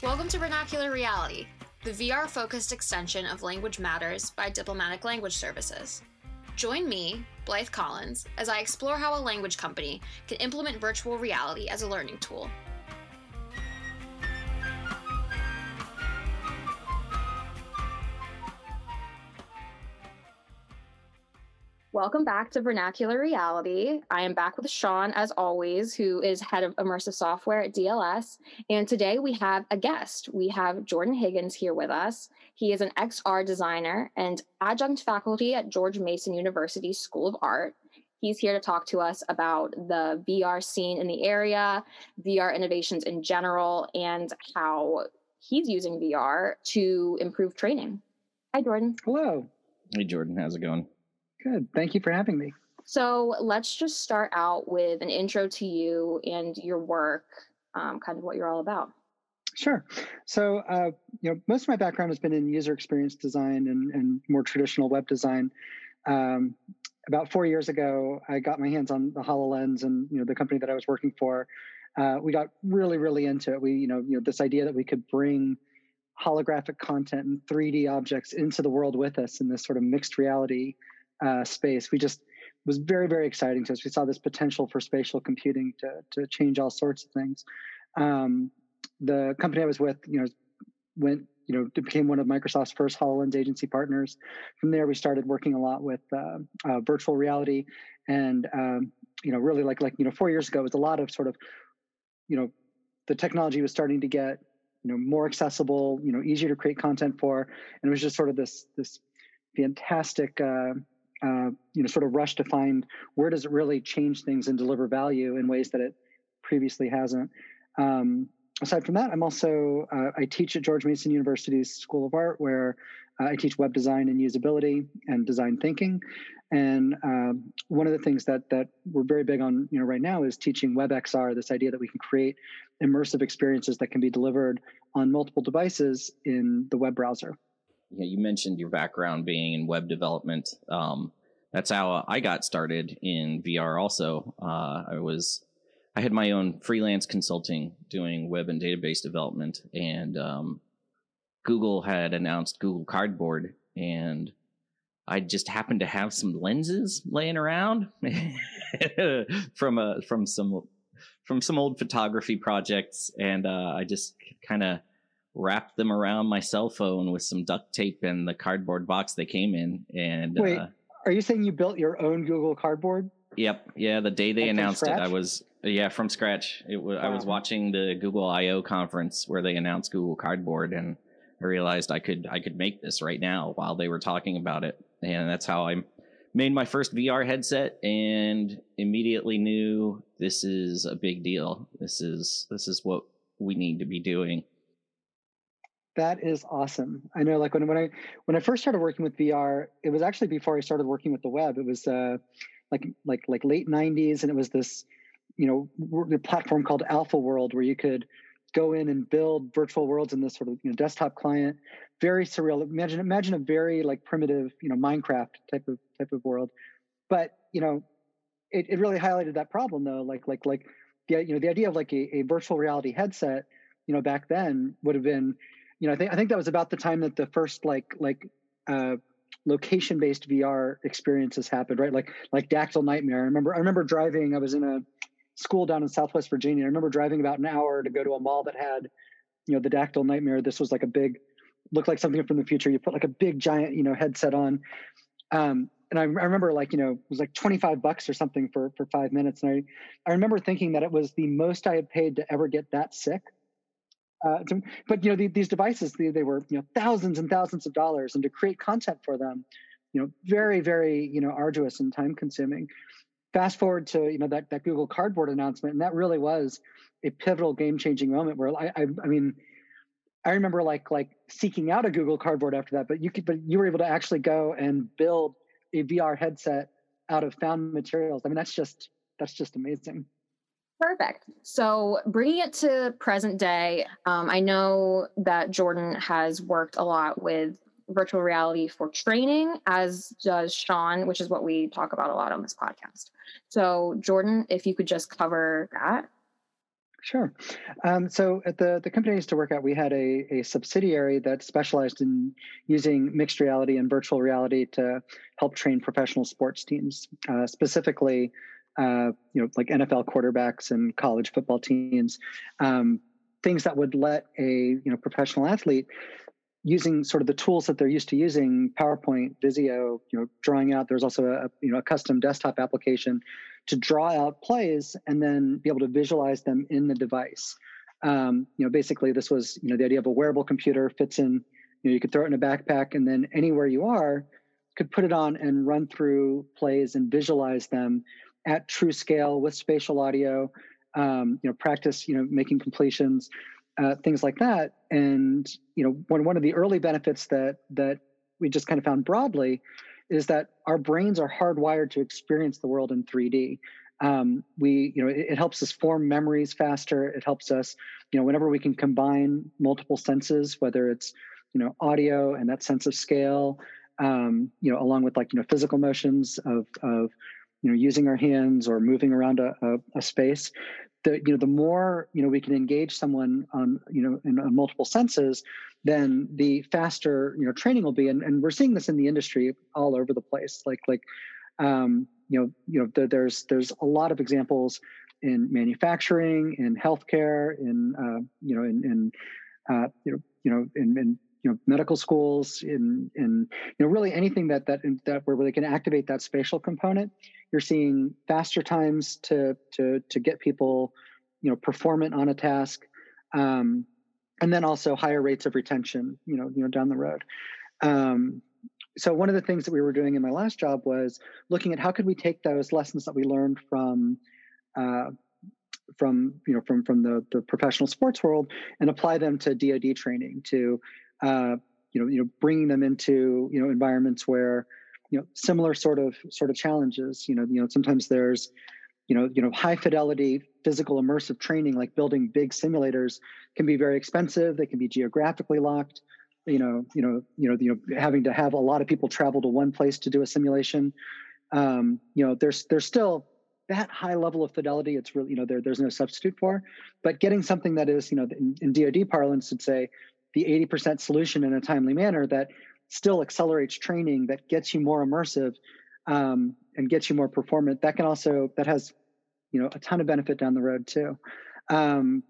Welcome to Vernacular Reality, the VR focused extension of Language Matters by Diplomatic Language Services. Join me, Blythe Collins, as I explore how a language company can implement virtual reality as a learning tool. Welcome back to Vernacular Reality. I am back with Sean, as always, who is head of immersive software at DLS. And today we have a guest. We have Jordan Higgins here with us. He is an XR designer and adjunct faculty at George Mason University School of Art. He's here to talk to us about the VR scene in the area, VR innovations in general, and how he's using VR to improve training. Hi, Jordan. Hello. Hey, Jordan. How's it going? Good. Thank you for having me. So let's just start out with an intro to you and your work, um, kind of what you're all about. Sure. So, uh, you know, most of my background has been in user experience design and, and more traditional web design. Um, about four years ago, I got my hands on the Hololens, and you know, the company that I was working for, uh, we got really, really into it. We, you know, you know, this idea that we could bring holographic content and 3D objects into the world with us in this sort of mixed reality uh, space. We just was very very exciting to us. We saw this potential for spatial computing to to change all sorts of things. Um, the company I was with, you know, went you know became one of Microsoft's first Hololens agency partners. From there, we started working a lot with uh, uh, virtual reality, and um, you know really like like you know four years ago it was a lot of sort of you know the technology was starting to get you know more accessible, you know easier to create content for, and it was just sort of this this fantastic. Uh, uh, you know sort of rush to find where does it really change things and deliver value in ways that it previously hasn't. Um, aside from that, I'm also uh, I teach at George Mason University's School of Art, where uh, I teach web design and usability and design thinking. And um, one of the things that that we're very big on, you know, right now is teaching WebXR. This idea that we can create immersive experiences that can be delivered on multiple devices in the web browser know, you mentioned your background being in web development. Um, that's how I got started in VR. Also, uh, I was I had my own freelance consulting doing web and database development, and um, Google had announced Google Cardboard, and I just happened to have some lenses laying around from a from some from some old photography projects, and uh, I just kind of wrapped them around my cell phone with some duct tape and the cardboard box they came in. And wait, uh, are you saying you built your own Google Cardboard? Yep. Yeah. The day they like announced it, I was yeah from scratch. It was wow. I was watching the Google I/O conference where they announced Google Cardboard, and I realized I could I could make this right now while they were talking about it, and that's how I made my first VR headset and immediately knew this is a big deal. This is this is what we need to be doing that is awesome. I know, like when when I when I first started working with VR, it was actually before I started working with the web. It was uh, like like like late '90s, and it was this, you know, the platform called Alpha World, where you could go in and build virtual worlds in this sort of you know desktop client. Very surreal. Imagine imagine a very like primitive, you know, Minecraft type of type of world. But you know, it, it really highlighted that problem though. Like like like the you know the idea of like a, a virtual reality headset, you know, back then would have been you know, I think I think that was about the time that the first like like uh, location based VR experiences happened, right? Like like Dactyl Nightmare. I remember I remember driving. I was in a school down in Southwest Virginia. I remember driving about an hour to go to a mall that had, you know, the Dactyl Nightmare. This was like a big, looked like something from the future. You put like a big giant, you know, headset on. Um, and I, I, remember like, you know, it was like 25 bucks or something for, for five minutes. And I, I remember thinking that it was the most I had paid to ever get that sick. Uh, to, but you know the, these devices they, they were you know thousands and thousands of dollars and to create content for them you know very very you know arduous and time consuming. Fast forward to you know that, that google cardboard announcement and that really was a pivotal game changing moment where I, I, I mean i remember like like seeking out a google cardboard after that but you could but you were able to actually go and build a vr headset out of found materials. I mean that's just that's just amazing Perfect. So, bringing it to present day, um, I know that Jordan has worked a lot with virtual reality for training, as does Sean, which is what we talk about a lot on this podcast. So, Jordan, if you could just cover that. Sure. Um, so at the, the company I used to work at, we had a, a subsidiary that specialized in using mixed reality and virtual reality to help train professional sports teams, uh, specifically, uh, you know, like NFL quarterbacks and college football teams, um, things that would let a you know professional athlete using sort of the tools that they're used to using, PowerPoint, Visio, you know, drawing out. There's also a you know a custom desktop application to draw out plays and then be able to visualize them in the device. Um, you know, basically, this was you know the idea of a wearable computer fits in. You know, you could throw it in a backpack, and then anywhere you are, could put it on and run through plays and visualize them at true scale with spatial audio. Um, you know, practice you know making completions, uh, things like that. And you know, one one of the early benefits that that we just kind of found broadly is that our brains are hardwired to experience the world in 3D. Um, we, you know, it, it, helps us form memories faster. It helps us, you know, whenever we can combine multiple senses, whether it's, you know, audio and that sense of scale, um, you know, along with like, you know, physical motions of, of, you know, using our hands or moving around a, a, a space, the you know the more you know we can engage someone on you know in on multiple senses then the faster you know training will be and, and we're seeing this in the industry all over the place like like um, you know you know the, there's there's a lot of examples in manufacturing in healthcare in uh, you know in, in uh, you know you know in, in you know medical schools in in you know really anything that that that where they can activate that spatial component. You're seeing faster times to to to get people you know performant on a task um, and then also higher rates of retention you know you know down the road. Um, so one of the things that we were doing in my last job was looking at how could we take those lessons that we learned from uh, from you know from from the the professional sports world and apply them to DoD training to uh, you know you know bringing them into you know environments where you know similar sort of sort of challenges you know you know sometimes there's you know you know high fidelity physical immersive training like building big simulators can be very expensive they can be geographically locked you know you know you know you know having to have a lot of people travel to one place to do a simulation um, you know there's there's still that high level of fidelity it's really you know there, there's no substitute for but getting something that is you know in, in dod parlance would say the 80% solution in a timely manner that still accelerates training that gets you more immersive um, and gets you more performant that can also that has you know a ton of benefit down the road too. Um,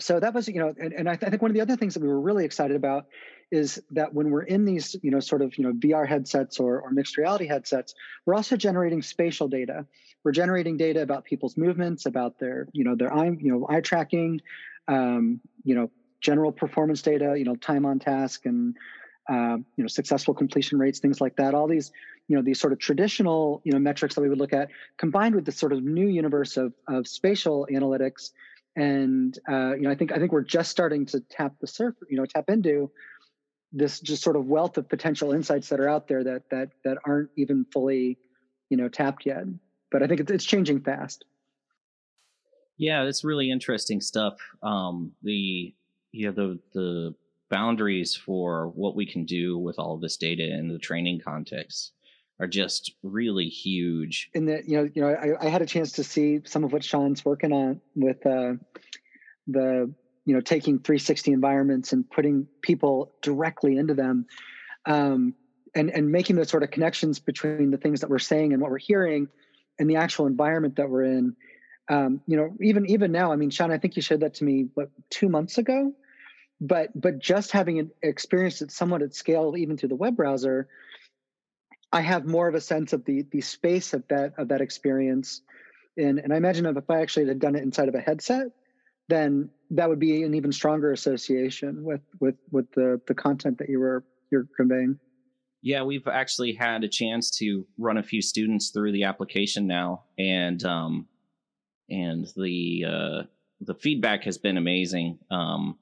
so that was you know and, and I, th- I, think one of the other things that we were really excited about is that when we're in these you know sort of you know vr headsets or, or mixed reality headsets we're also generating spatial data. We're generating data about people's movements about their you know their eye you know eye tracking um, you know general performance data you know time on task and uh, you know successful completion rates things like that. All these you know these sort of traditional you know metrics that we would look at combined with this sort of new universe of of spatial analytics. And uh, you know i think i think we're just starting to tap the surface you know tap into this just sort of wealth of potential insights that are out there that that that aren't even fully you know tapped yet. But i think it's, it's changing fast. Yeah it's really interesting stuff. Um the yeah the the boundaries for what we can do with all this data in the training context are just really huge. And that you know, you know, I, I, had a chance to see some of what Sean's working on with uh, the you know taking 360 environments and putting people directly into them, um, and and making those sort of connections between the things that we're saying and what we're hearing, and the actual environment that we're in. Um, you know, even even now, I mean, Sean, I think you shared that to me what two months ago? But but just having experienced it somewhat at scale even through the web browser i have more of a sense of the the space of that of that experience. And and i imagine if i actually had done it inside of a headset then that would be an even stronger association with with with the the content that you were you're conveying. Yeah we've actually had a chance to run a few students through the application now. And um and the uh the feedback has been amazing. Um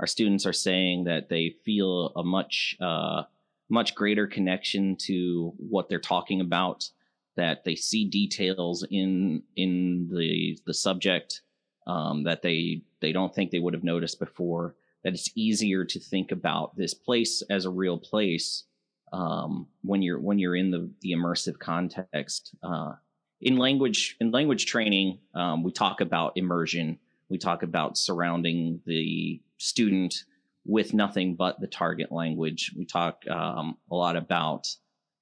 our students are saying that they feel a much uh, much greater connection to what they're talking about that they see details in in the the subject um, that they they don't think they would have noticed before that it's easier to think about this place as a real place um, when you're when you're in the the immersive context uh, in language in language training um, we talk about immersion We talk about surrounding the student with nothing but the target language. We talk um, a lot about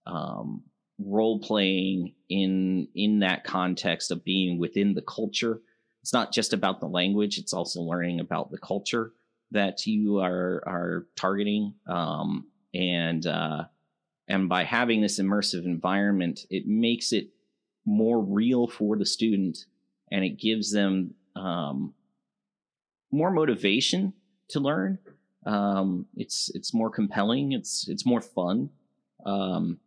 um, role playing in in that context of being within the culture. It's not just about the language; it's also learning about the culture that you are are targeting. Um, and uh, and by having this immersive environment, it makes it more real for the student, and it gives them um, more motivation to learn. Um, it's it's more compelling. It's it's more fun, um,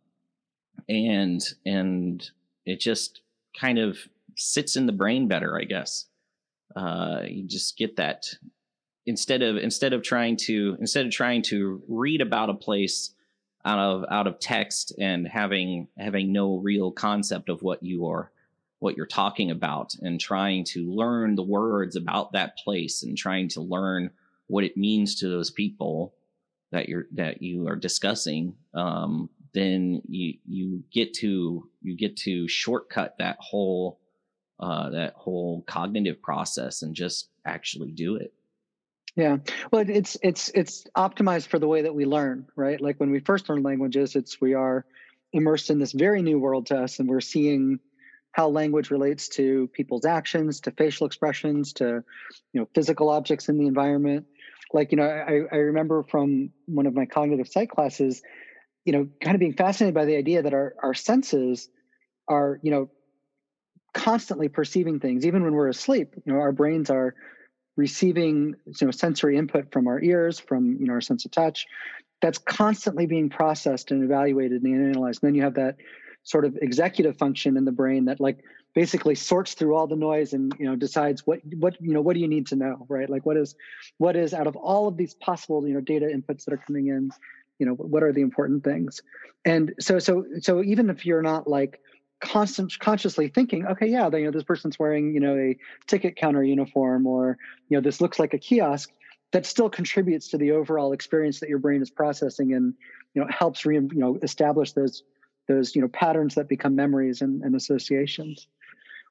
and and it just kind of sits in the brain better, I guess. Uh, you just get that instead of instead of trying to instead of trying to read about a place out of out of text and having having no real concept of what you are what you're talking about and trying to learn the words about that place and trying to learn what it means to those people that you're that you are discussing um, then you you get to you get to shortcut that whole uh, that whole cognitive process and just actually do it yeah. Well it's it's it's optimized for the way that we learn right? Like when we first learn languages it's we are immersed in this very new world to us and we're seeing how language relates to people's actions to facial expressions to you know physical objects in the environment. Like you know i, I remember from one of my cognitive psych classes you know kind of being fascinated by the idea that our, our senses are you know constantly perceiving things even when we're asleep you know our brains are receiving you know sensory input from our ears from you know our sense of touch that's constantly being processed and evaluated and analyzed. And then you have that sort of executive function in the brain that like basically sorts through all the noise and you know decides what what you know what do you need to know right? Like what is what is out of all of these possible you know data inputs that are coming in you know what are the important things? And so so so even if you're not like constant consciously thinking okay yeah you know this person's wearing you know a ticket counter uniform or you know this looks like a kiosk that still contributes to the overall experience that your brain is processing and you know helps re, you know establish those those you know patterns that become memories and, and associations.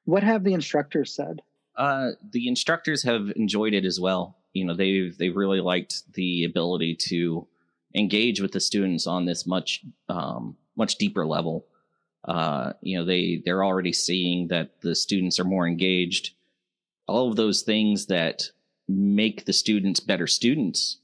What have the instructors said? Uh, the instructors have enjoyed it as well. You know they've they've really liked the ability to engage with the students on this much um, much deeper level uh, you know they they're already seeing that the students are more engaged. All of those things that make the students better students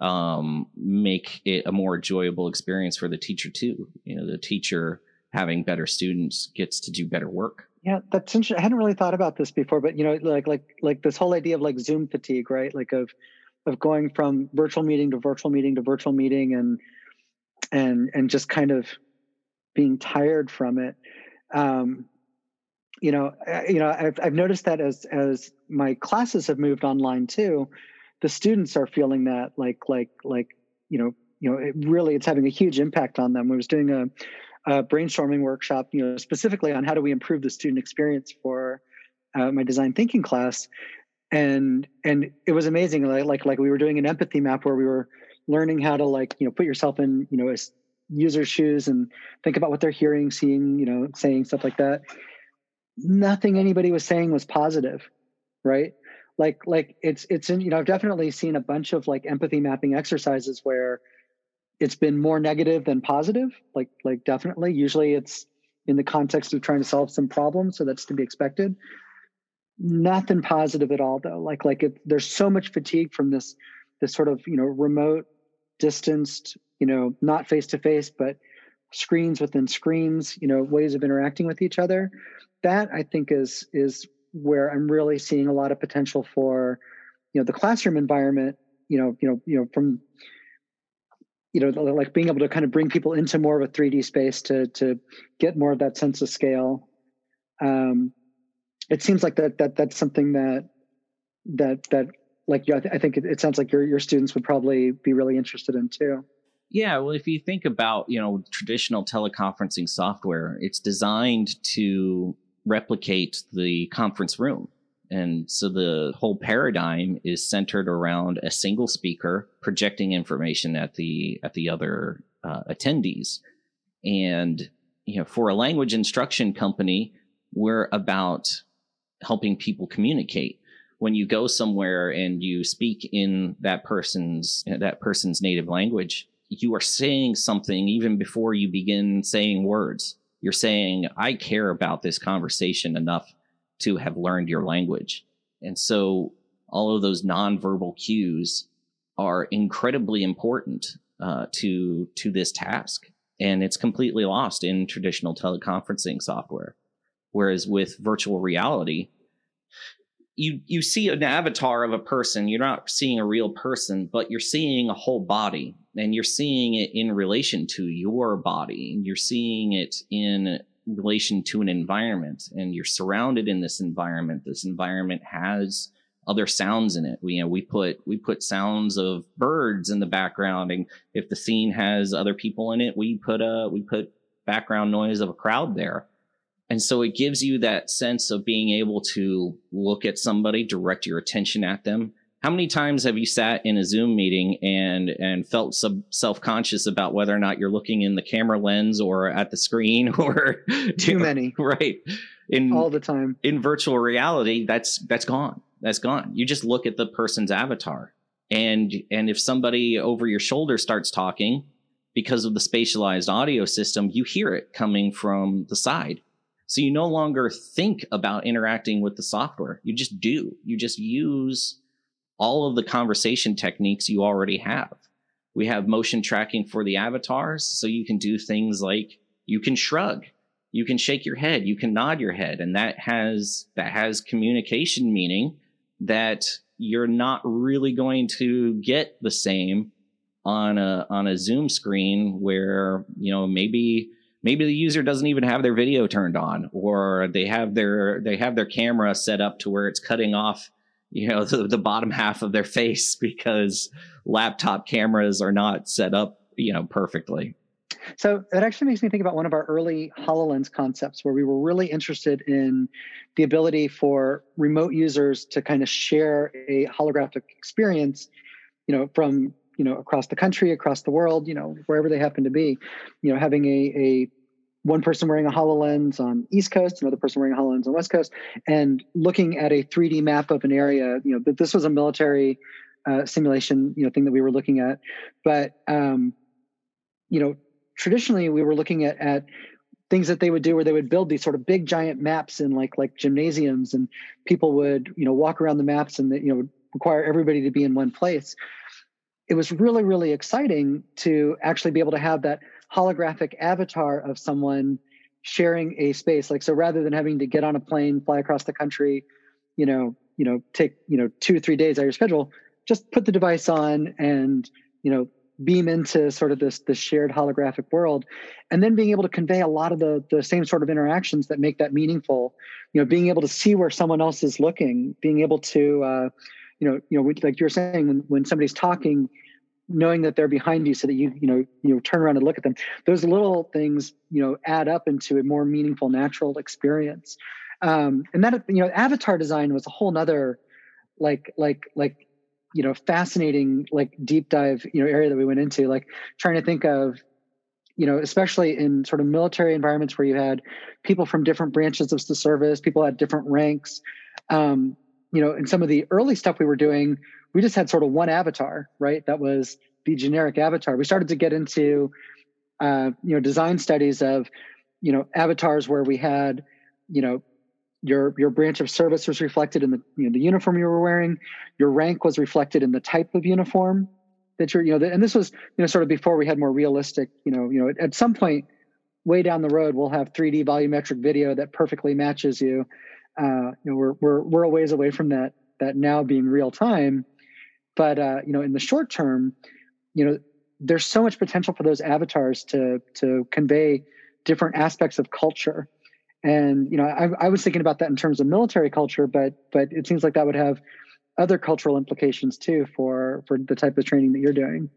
um, make it a more enjoyable experience for the teacher too. You know the teacher having better students gets to do better work. Yeah that's interesting i hadn't really thought about this before but you know like like like this whole idea of like zoom fatigue right? Like of of going from virtual meeting to virtual meeting to virtual meeting and and and just kind of being tired from it. Um, you know, you know, I've, I've noticed that as as my classes have moved online too, the students are feeling that like like like you know you know it really it's having a huge impact on them. I was doing a, a brainstorming workshop, you know, specifically on how do we improve the student experience for uh, my design thinking class, and and it was amazing. Like like like we were doing an empathy map where we were learning how to like you know put yourself in you know users' shoes and think about what they're hearing, seeing, you know, saying stuff like that. Nothing anybody was saying was positive, right? Like, like it's it's in, you know, I've definitely seen a bunch of like empathy mapping exercises where it's been more negative than positive. Like, like definitely. Usually it's in the context of trying to solve some problem, so that's to be expected. Nothing positive at all, though. Like, like it, there's so much fatigue from this this sort of you know remote distanced you know, not face to face, but screens within screens, you know, ways of interacting with each other. That I think is is where I'm really seeing a lot of potential for, you know, the classroom environment. You know, you know, you know, from you know, like being able to kind of bring people into more of a 3D space to to get more of that sense of scale. Um, it seems like that that that's something that that that like I, th- I think it, it sounds like your your students would probably be really interested in too. Yeah, well, if you think about you know traditional teleconferencing software, it's designed to replicate the conference room. And so the whole paradigm is centered around a single speaker projecting information at the at the other uh, attendees. And you know, for a language instruction company, we're about helping people communicate. when you go somewhere and you speak in that person's that person's native language you are saying something even before you begin saying words. You're saying i care about this conversation enough to have learned your language. And so all of those nonverbal cues are incredibly important uh, to to this task. And it's completely lost in traditional teleconferencing software. Whereas with virtual reality you you see an avatar of a person. You're not seeing a real person but you're seeing a whole body and you're seeing it in relation to your body and you're seeing it in relation to an environment and you're surrounded in this environment this environment has other sounds in it we you know we put we put sounds of birds in the background and if the scene has other people in it we put a we put background noise of a crowd there and so it gives you that sense of being able to look at somebody, direct your attention at them. How many times have you sat in a Zoom meeting and and felt sub- self-conscious about whether or not you're looking in the camera lens or at the screen or too many. Right. In all the time. In virtual reality, that's that's gone. That's gone. You just look at the person's avatar. And and if somebody over your shoulder starts talking because of the spatialized audio system, you hear it coming from the side so you no longer think about interacting with the software. You just do. You just use all of the conversation techniques you already have. We have motion tracking for the avatars. So you can do things like you can shrug, you can shake your head, you can nod your head. And that has, that has communication meaning that you're not really going to get the same on a, on a Zoom screen where, you know, maybe maybe the user doesn't even have their video turned on or they have their they have their camera set up to where it's cutting off you know the, the bottom half of their face because laptop cameras are not set up you know perfectly. So it actually makes me think about one of our early HoloLens concepts where we were really interested in the ability for remote users to kind of share a holographic experience, you know, from, you know, across the country, across the world, you know, wherever they happen to be, you know, having a, a one person wearing a HoloLens on East Coast, another person wearing a HoloLens on West Coast, and looking at a 3D map of an area. You know, this was a military uh, simulation, you know, thing that we were looking at. But um, you know, traditionally we were looking at at things that they would do where they would build these sort of big giant maps in like like gymnasiums, and people would you know walk around the maps and you know require everybody to be in one place. It was really really exciting to actually be able to have that holographic avatar of someone sharing a space. Like so rather than having to get on a plane fly across the country you know you know take you know two or three days out of your schedule just put the device on and you know beam into sort of this this shared holographic world. And then being able to convey a lot of the the same sort of interactions that make that meaningful. You know being able to see where someone else is looking being able to uh, you know you know like you're saying when, when somebody's talking knowing that they're behind you so that you you know you know turn around and look at them. Those little things you know add up into a more meaningful natural experience. Um and that you know avatar design was a whole nother like like like you know fascinating like deep dive you know area that we went into like trying to think of you know especially in sort of military environments where you had people from different branches of the service people had different ranks. Um you know in some of the early stuff we were doing we just had sort of one avatar, right? That was the generic avatar. We started to get into, uh, you know, design studies of, you know, avatars where we had, you know, your your branch of service was reflected in the you know the uniform you were wearing. Your rank was reflected in the type of uniform that you're, you know, and this was, you know, sort of before we had more realistic, you know, you know, at some point, way down the road, we'll have 3D volumetric video that perfectly matches you. Uh, you know, we're we're we're a ways away from that that now being real time but uh, you know, in the short term, you know, there's so much potential for those avatars to to convey different aspects of culture. And you know, I, I was thinking about that in terms of military culture, but but it seems like that would have other cultural implications too for for the type of training that you're doing.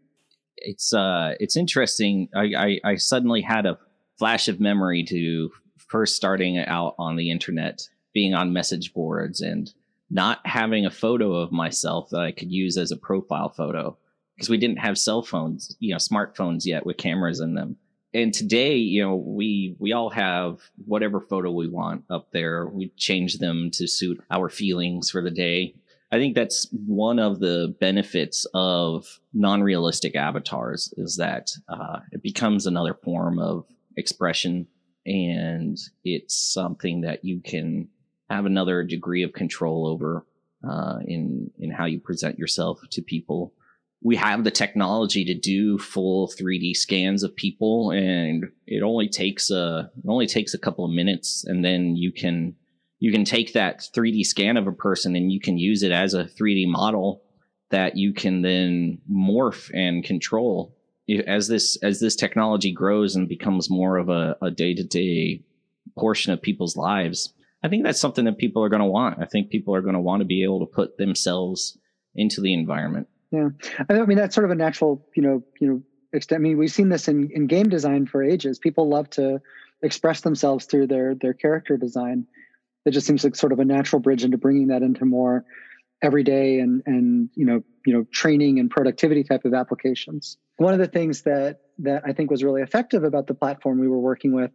It's uh, it's interesting. I, I, I suddenly had a flash of memory to first starting out on the internet, being on message boards and not having a photo of myself that I could use as a profile photo because we didn't have cell phones, you know, smartphones yet with cameras in them. And today, you know, we we all have whatever photo we want up there. We change them to suit our feelings for the day. I think that's one of the benefits of non-realistic avatars is that uh, it becomes another form of expression, and it's something that you can have another degree of control over uh, in in how you present yourself to people. We have the technology to do full 3D scans of people, and it only takes a it only takes a couple of minutes, and then you can you can take that 3D scan of a person and you can use it as a 3D model that you can then morph and control as this as this technology grows and becomes more of a, a day-to-day portion of people's lives i think that's something that people are going to want. I think people are going to want to be able to put themselves into the environment. Yeah. I mean that's sort of a natural you know you know extent i mean we've seen this in, in game design for ages. People love to express themselves through their their character design. It just seems like sort of a natural bridge into bringing that into more everyday and and you know you know training and productivity type of applications. One of the things that that i think was really effective about the platform we were working with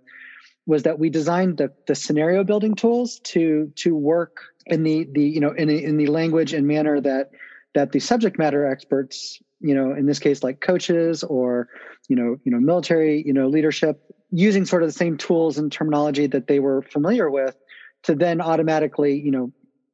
was that we designed the, the scenario building tools to to work in the the you know in, in the language and manner that that the subject matter experts you know in this case like coaches or you know you know military you know leadership using sort of the same tools and terminology that they were familiar with to then automatically, you know,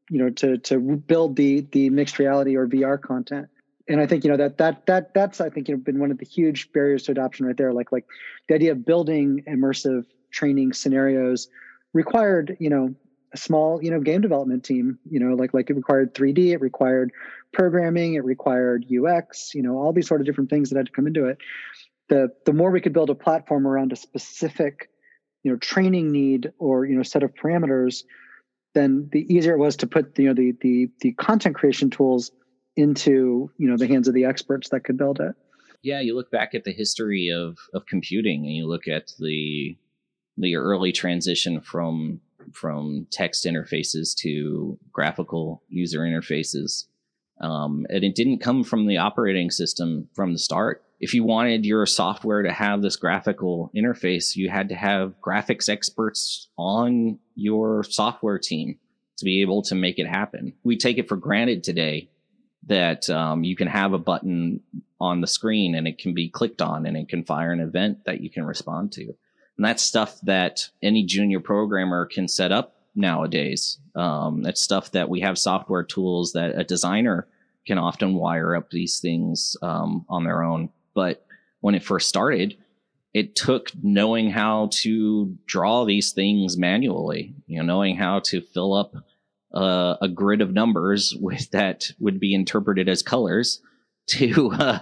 you know, to to build the the mixed reality or VR content. And I think you know that that that that's I think you know, been one of the huge barriers to adoption right there. Like like the idea of building immersive training scenarios required you know a small you know game development team you know like like it required 3d it required programming it required ux you know all these sort of different things that had to come into it. The the more we could build a platform around a specific you know training need or you know set of parameters then the easier it was to put you know the the the content creation tools into you know the hands of the experts that could build it. Yeah you look back at the history of of computing and you look at the the early transition from from text interfaces to graphical user interfaces um, and it didn't come from the operating system from the start if you wanted your software to have this graphical interface, you had to have graphics experts on your software team to be able to make it happen. We take it for granted today that um, you can have a button on the screen and it can be clicked on and it can fire an event that you can respond to. And that's stuff that any junior programmer can set up nowadays. Um, that's stuff that we have software tools that a designer can often wire up these things um, on their own. But when it first started, it took knowing how to draw these things manually, you know, knowing how to fill up a grid of numbers with that would be interpreted as colors to uh,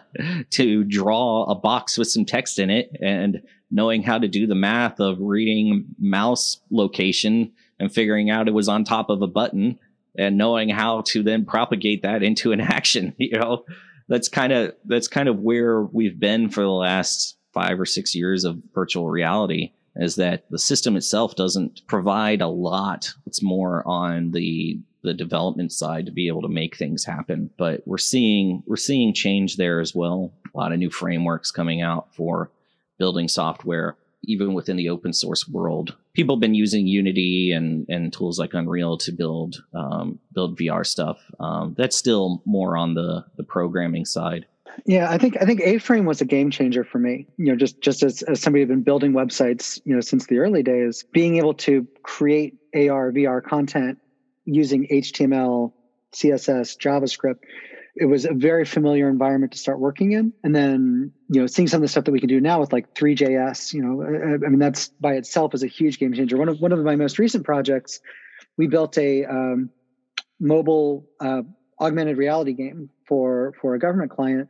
to draw a box with some text in it and knowing how to do the math of reading mouse location and figuring out it was on top of a button and knowing how to then propagate that into an action you know that's kind of that's kind of where we've been for the last five or six years of virtual reality is that the system itself doesn't provide a lot. It's more on the the development side to be able to make things happen. But we're seeing we're seeing change there as well. A lot of new frameworks coming out for building software even within the open source world. People have been using Unity and, and tools like Unreal to build um, build VR stuff. Um, that's still more on the the programming side. Yeah, I think I think A-Frame was a game changer for me. You know, just just as, as somebody who's been building websites, you know, since the early days, being able to create AR VR content using HTML, CSS, JavaScript it was a very familiar environment to start working in. And then, you know, seeing some of the stuff that we can do now with like Three.js, you know, I, I mean, that's by itself is a huge game changer. One of one of my most recent projects, we built a um, mobile uh, augmented reality game for for a government client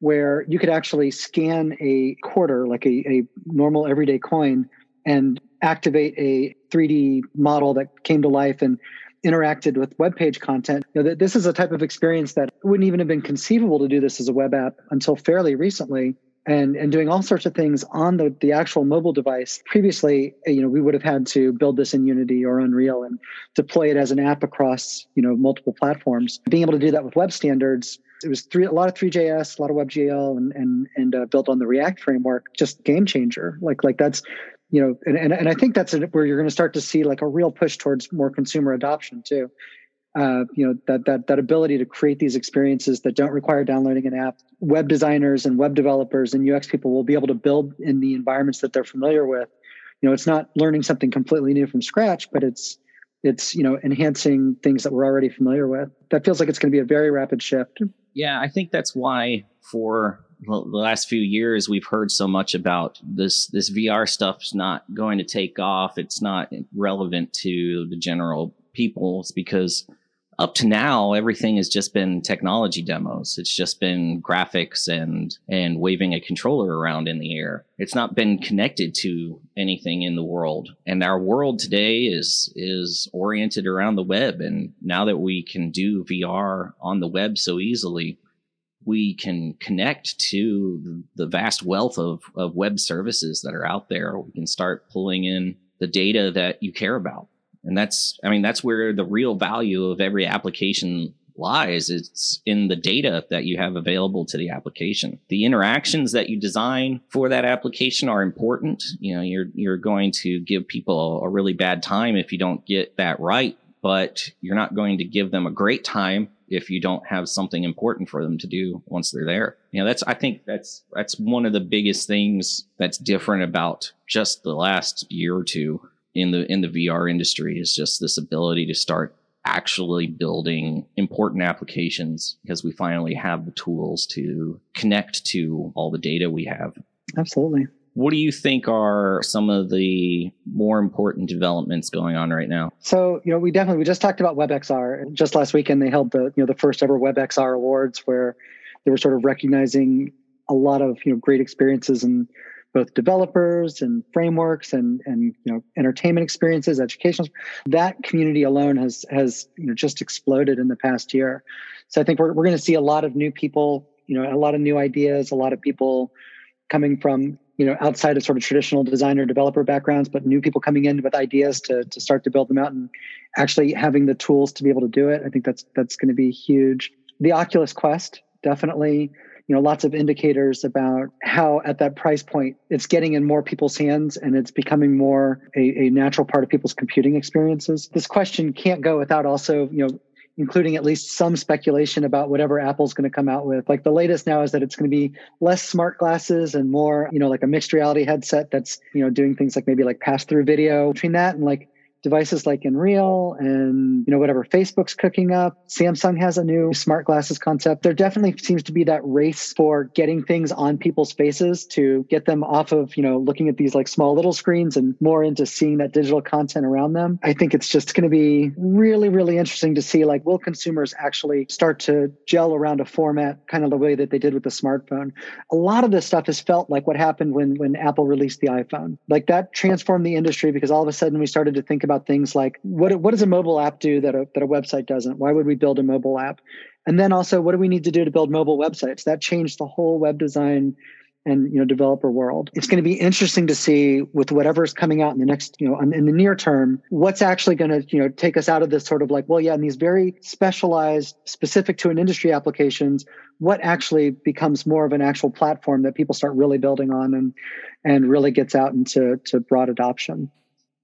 where you could actually scan a quarter, like a, a normal everyday coin, and activate a 3D model that came to life and interacted with web page content. You know, this is a type of experience that wouldn't even have been conceivable to do this as a web app until fairly recently. And, and doing all sorts of things on the, the actual mobile device. Previously, you know, we would have had to build this in Unity or Unreal and deploy it as an app across, you know, multiple platforms. Being able to do that with web standards, it was three, a lot of Three.js, a lot of WebGL, and and and uh, built on the React framework. Just game changer. Like like that's you know, and, and, and I think that's where you're going to start to see like a real push towards more consumer adoption too. uh, you know that that that ability to create these experiences that don't require downloading an app. Web designers and web developers and ux people will be able to build in the environments that they're familiar with. You know it's not learning something completely new from scratch but it's it's you know enhancing things that we're already familiar with. That feels like it's going to be a very rapid shift. Yeah i think that's why for the last few years we've heard so much about this this vr stuff's not going to take off. It's not relevant to the general people it's because up to now everything has just been technology demos. It's just been graphics and and waving a controller around in the air. It's not been connected to anything in the world. And our world today is is oriented around the web. And now that we can do vr on the web so easily we can connect to the vast wealth of, of web services that are out there we can start pulling in the data that you care about. And that's i mean that's where the real value of every application lies. It's in the data that you have available to the application. The interactions that you design for that application are important. You know you're you're going to give people a really bad time if you don't get that right but you're not going to give them a great time if you don't have something important for them to do once they're there. You know, that's I think that's that's one of the biggest things that's different about just the last year or two in the in the VR industry is just this ability to start actually building important applications because we finally have the tools to connect to all the data we have. Absolutely. What do you think are some of the more important developments going on right now? So, you know, we definitely we just talked about WebXR. Just last weekend they held the, you know, the first ever WebXR awards where they were sort of recognizing a lot of, you know, great experiences and both developers and frameworks and and you know entertainment experiences educational that community alone has has you know just exploded in the past year so i think we're, we're going to see a lot of new people you know a lot of new ideas a lot of people coming from you know outside of sort of traditional designer developer backgrounds but new people coming in with ideas to to start to build them out and actually having the tools to be able to do it i think that's that's going to be huge. The oculus quest definitely you know lots of indicators about how at that price point it's getting in more people's hands and it's becoming more a, a natural part of people's computing experiences. This question can't go without also you know including at least some speculation about whatever Apple's going to come out with. Like the latest now is that it's going to be less smart glasses and more, you know, like a mixed reality headset that's, you know, doing things like maybe like pass through video. Between that and like devices like Nreal and you know whatever Facebook's cooking up. Samsung has a new smart glasses concept. There definitely seems to be that race for getting things on people's faces to get them off of, you know, looking at these like small little screens and more into seeing that digital content around them. I think it's just going to be really really interesting to see like will consumers actually start to gel around a format kind of the way that they did with the smartphone. A lot of this stuff has felt like what happened when when Apple released the iPhone. Like that transformed the industry because all of a sudden we started to think about things like what what does a mobile app do that a, that a website doesn't? Why would we build a mobile app? And then also, what do we need to do to build mobile websites? That changed the whole web design and you know developer world. It's going to be interesting to see with whatever's coming out in the next you know in the near term what's actually going to you know take us out of this sort of like well yeah in these very specialized specific to an industry applications what actually becomes more of an actual platform that people start really building on and and really gets out into to broad adoption.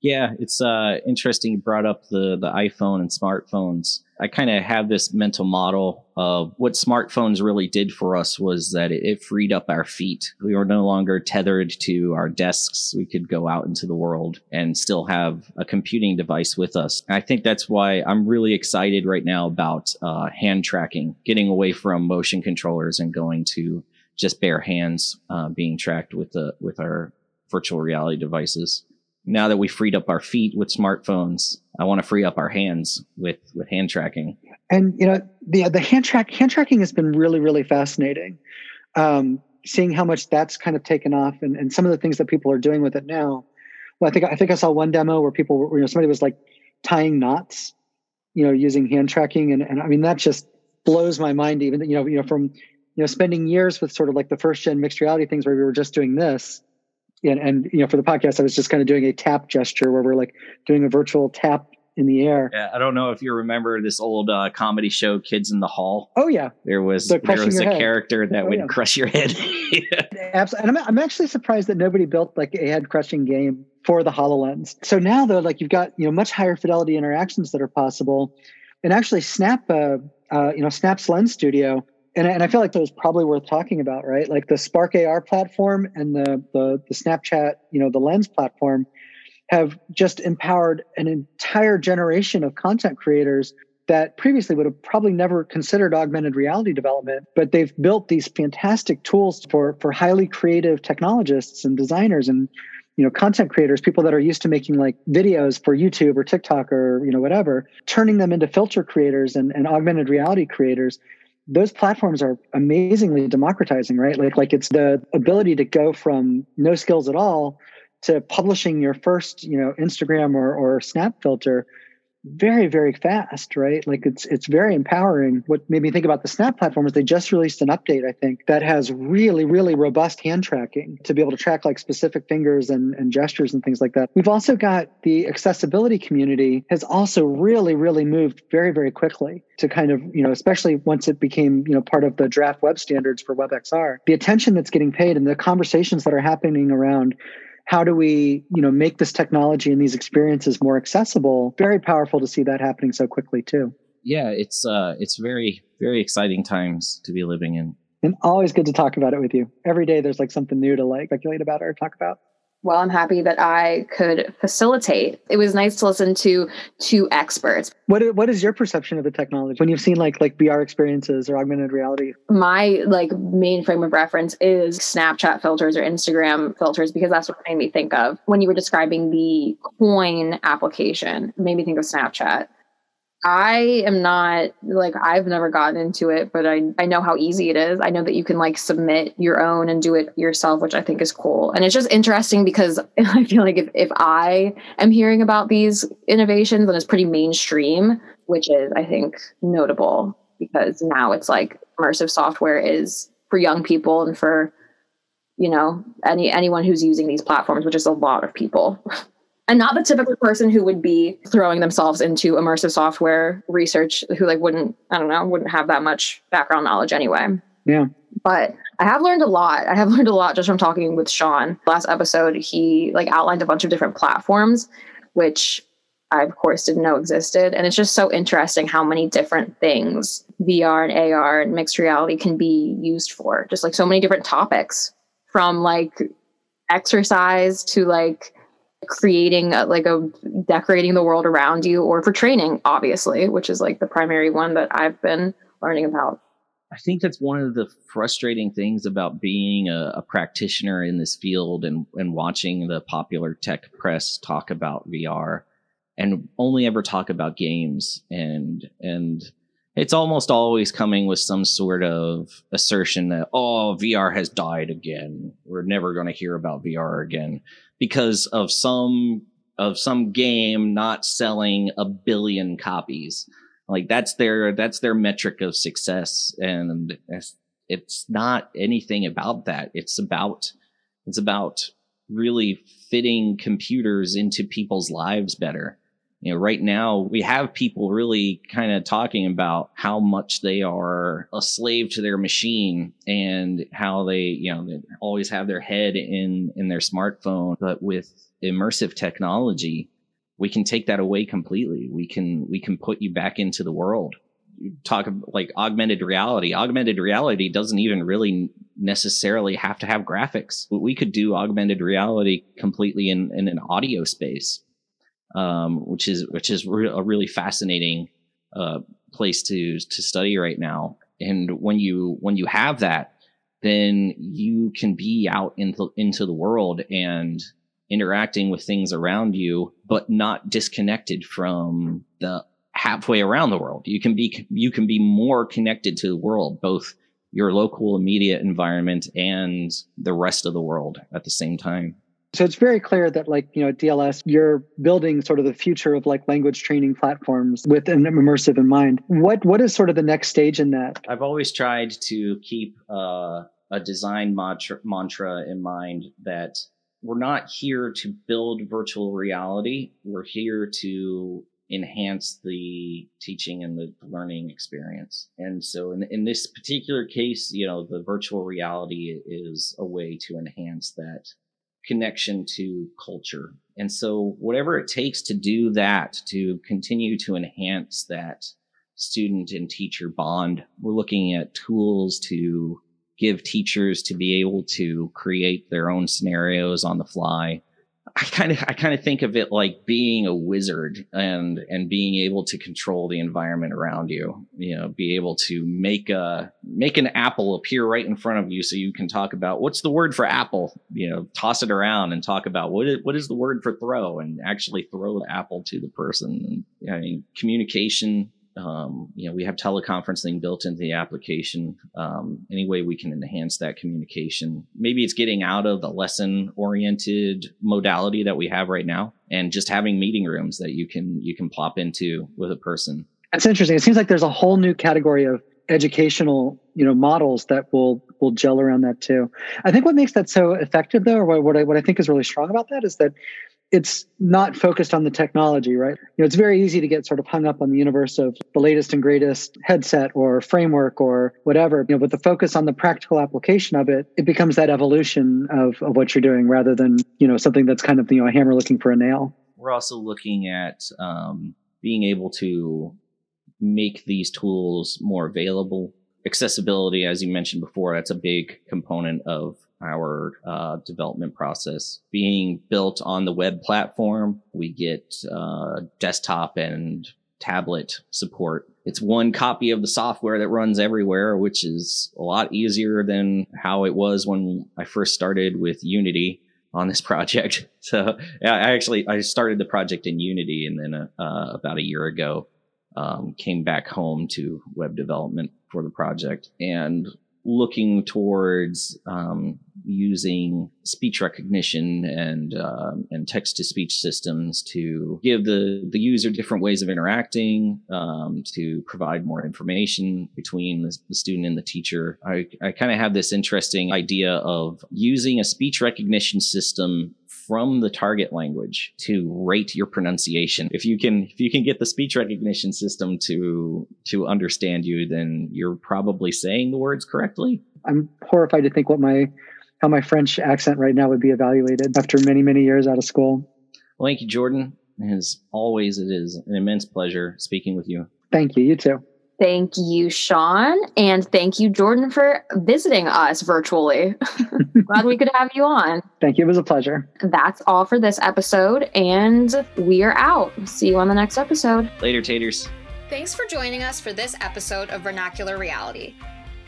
Yeah, it's uh, interesting you brought up the the iPhone and smartphones. I kind of have this mental model of what smartphones really did for us was that it, it, freed up our feet. We were no longer tethered to our desks. We could go out into the world and still have a computing device with us. And I think that's why I'm really excited right now about uh, hand tracking, getting away from motion controllers and going to just bare hands uh, being tracked with the with our virtual reality devices now that we freed up our feet with smartphones, I want to free up our hands with with hand tracking. And you know, the the hand track hand tracking has been really really fascinating. Um, seeing how much that's kind of taken off, and, and some of the things that people are doing with it now. Well, I think I think I saw one demo where people were, you know, somebody was like tying knots, you know, using hand tracking, and and I mean that just blows my mind. Even you know, you know, from you know, spending years with sort of like the first gen mixed reality things where we were just doing this and, and you know for the podcast i was just kind of doing a tap gesture where we're like doing a virtual tap in the air. Yeah, I don't know if you remember this old uh, comedy show, Kids in the Hall. Oh yeah, there was the there was a head. character that oh, would yeah. crush your head. Absolutely, and I'm I'm actually surprised that nobody built like a head crushing game for the Hololens. So now though, like you've got you know much higher fidelity interactions that are possible. and actually Snap, uh, uh, you know, Snap's Lens Studio, and and I feel like was probably worth talking about, right? Like the Spark AR platform and the the the Snapchat, you know, the Lens platform have just empowered an entire generation of content creators that previously would have probably never considered augmented reality development but they've built these fantastic tools for for highly creative technologists and designers and you know content creators people that are used to making like videos for youtube or tiktok or you know whatever turning them into filter creators and, and augmented reality creators those platforms are amazingly democratizing right? Like like it's the ability to go from no skills at all to publishing your first you know instagram or, or snap filter very very fast right? Like it's it's very empowering. What made me think about the snap platform is they just released an update i think that has really really robust hand tracking to be able to track like specific fingers and, and gestures and things like that. We've also got the accessibility community has also really really moved very very quickly to kind of you know especially once it became you know part of the draft web standards for webxr. The attention that's getting paid and the conversations that are happening around how do we you know make this technology and these experiences more accessible? Very powerful to see that happening so quickly too. Yeah it's uh it's very very exciting times to be living in. And always good to talk about it with you. Every day there's like something new to like speculate about or talk about well, I'm happy that I could facilitate. It was nice to listen to two experts. What is, what is your perception of the technology when you've seen like like VR experiences or augmented reality? My like main frame of reference is Snapchat filters or Instagram filters because that's what made me think of when you were describing the coin application. Made me think of Snapchat. I am not like I've never gotten into it, but I I know how easy it is. I know that you can like submit your own and do it yourself, which I think is cool. And it's just interesting because I feel like if, if I am hearing about these innovations, then it's pretty mainstream, which is I think notable because now it's like immersive software is for young people and for you know any anyone who's using these platforms, which is a lot of people. and not the typical person who would be throwing themselves into immersive software research who like wouldn't i don't know wouldn't have that much background knowledge anyway. Yeah. But i have learned a lot. I have learned a lot just from talking with sean. Last episode he like outlined a bunch of different platforms which i of course didn't know existed. And it's just so interesting how many different things vr and ar and mixed reality can be used for. Just like so many different topics. From like exercise to like creating a, like a decorating the world around you or for training obviously which is like the primary one that i've been learning about. I think that's one of the frustrating things about being a, a practitioner in this field and and watching the popular tech press talk about vr and only ever talk about games. And and it's almost always coming with some sort of assertion that oh VR has died again. We're never going to hear about VR again because of some of some game not selling a billion copies. Like that's their that's their metric of success, and it's, not anything about that. It's about it's about really fitting computers into people's lives better you know right now we have people really kind of talking about how much they are a slave to their machine and how they you know they always have their head in in their smartphone. But with immersive technology we can take that away completely. We can we can put you back into the world. Talk like augmented reality. Augmented reality doesn't even really necessarily have to have graphics. We could do augmented reality completely in, in an audio space um, which is which is re- a really fascinating uh, place to to study right now. And when you when you have that, then you can be out into into the world and interacting with things around you, but not disconnected from the halfway around the world. You can be you can be more connected to the world, both your local immediate environment and the rest of the world at the same time. So it's very clear that like, you know, at DLS, you're building sort of the future of like language training platforms with an immersive in mind. What what is sort of the next stage in that? I've always tried to keep uh, a design mantra, mantra in mind that we're not here to build virtual reality. We're here to enhance the teaching and the learning experience. And so in, in this particular case, you know, the virtual reality is a way to enhance that connection to culture. And so, whatever it takes to do that, to continue to enhance that student and teacher bond. We're looking at tools to give teachers to be able to create their own scenarios on the fly. I kind of I kind of think of it like being a wizard and and being able to control the environment around you. You know, be able to make a make an apple appear right in front of you so you can talk about what's the word for apple. You know, toss it around and talk about what is what is the word for throw and actually throw the apple to the person. I mean, communication um, you know, we have teleconferencing built into the application. Um, any way we can enhance that communication. Maybe it's getting out of the lesson oriented modality that we have right now and just having meeting rooms that you can you can plop into with a person. That's interesting. It seems like there's a whole new category of educational you know models that will will gel around that too i think what makes that so effective though or what I, what I think is really strong about that is that it's not focused on the technology, right? You know, it's very easy to get sort of hung up on the universe of the latest and greatest headset or framework or whatever. You know, but the focus on the practical application of it, it becomes that evolution of, of what you're doing rather than, you know, something that's kind of, you know, a hammer looking for a nail. We're also looking at um, being able to make these tools more available. Accessibility, as you mentioned before, that's a big component of our uh, development process. Being built on the web platform, we get uh, desktop and tablet support. It's one copy of the software that runs everywhere, which is a lot easier than how it was when I first started with Unity on this project. So yeah, I actually I started the project in Unity, and then uh, about a year ago um, came back home to web development for the project and looking towards um, using speech recognition and um, and text to speech systems to give the the user different ways of interacting um, to provide more information between the, the student and the teacher. I, I kind of have this interesting idea of using a speech recognition system from the target language to rate your pronunciation. If you can if you can get the speech recognition system to to understand you, then you're probably saying the words correctly. I'm horrified to think what my how my French accent right now would be evaluated after many, many years out of school. Well, thank you, Jordan. As always, it is an immense pleasure speaking with you. Thank you. You too. Thank you, Sean. And thank you, Jordan, for visiting us virtually. Glad we could have you on. Thank you. It was a pleasure. That's all for this episode. And we are out. See you on the next episode. Later, taters. Thanks for joining us for this episode of Vernacular Reality.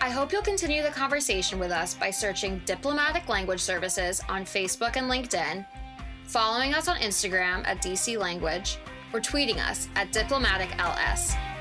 I hope you'll continue the conversation with us by searching Diplomatic Language Services on Facebook and LinkedIn, following us on Instagram at DC Language, or tweeting us at DiplomaticLS.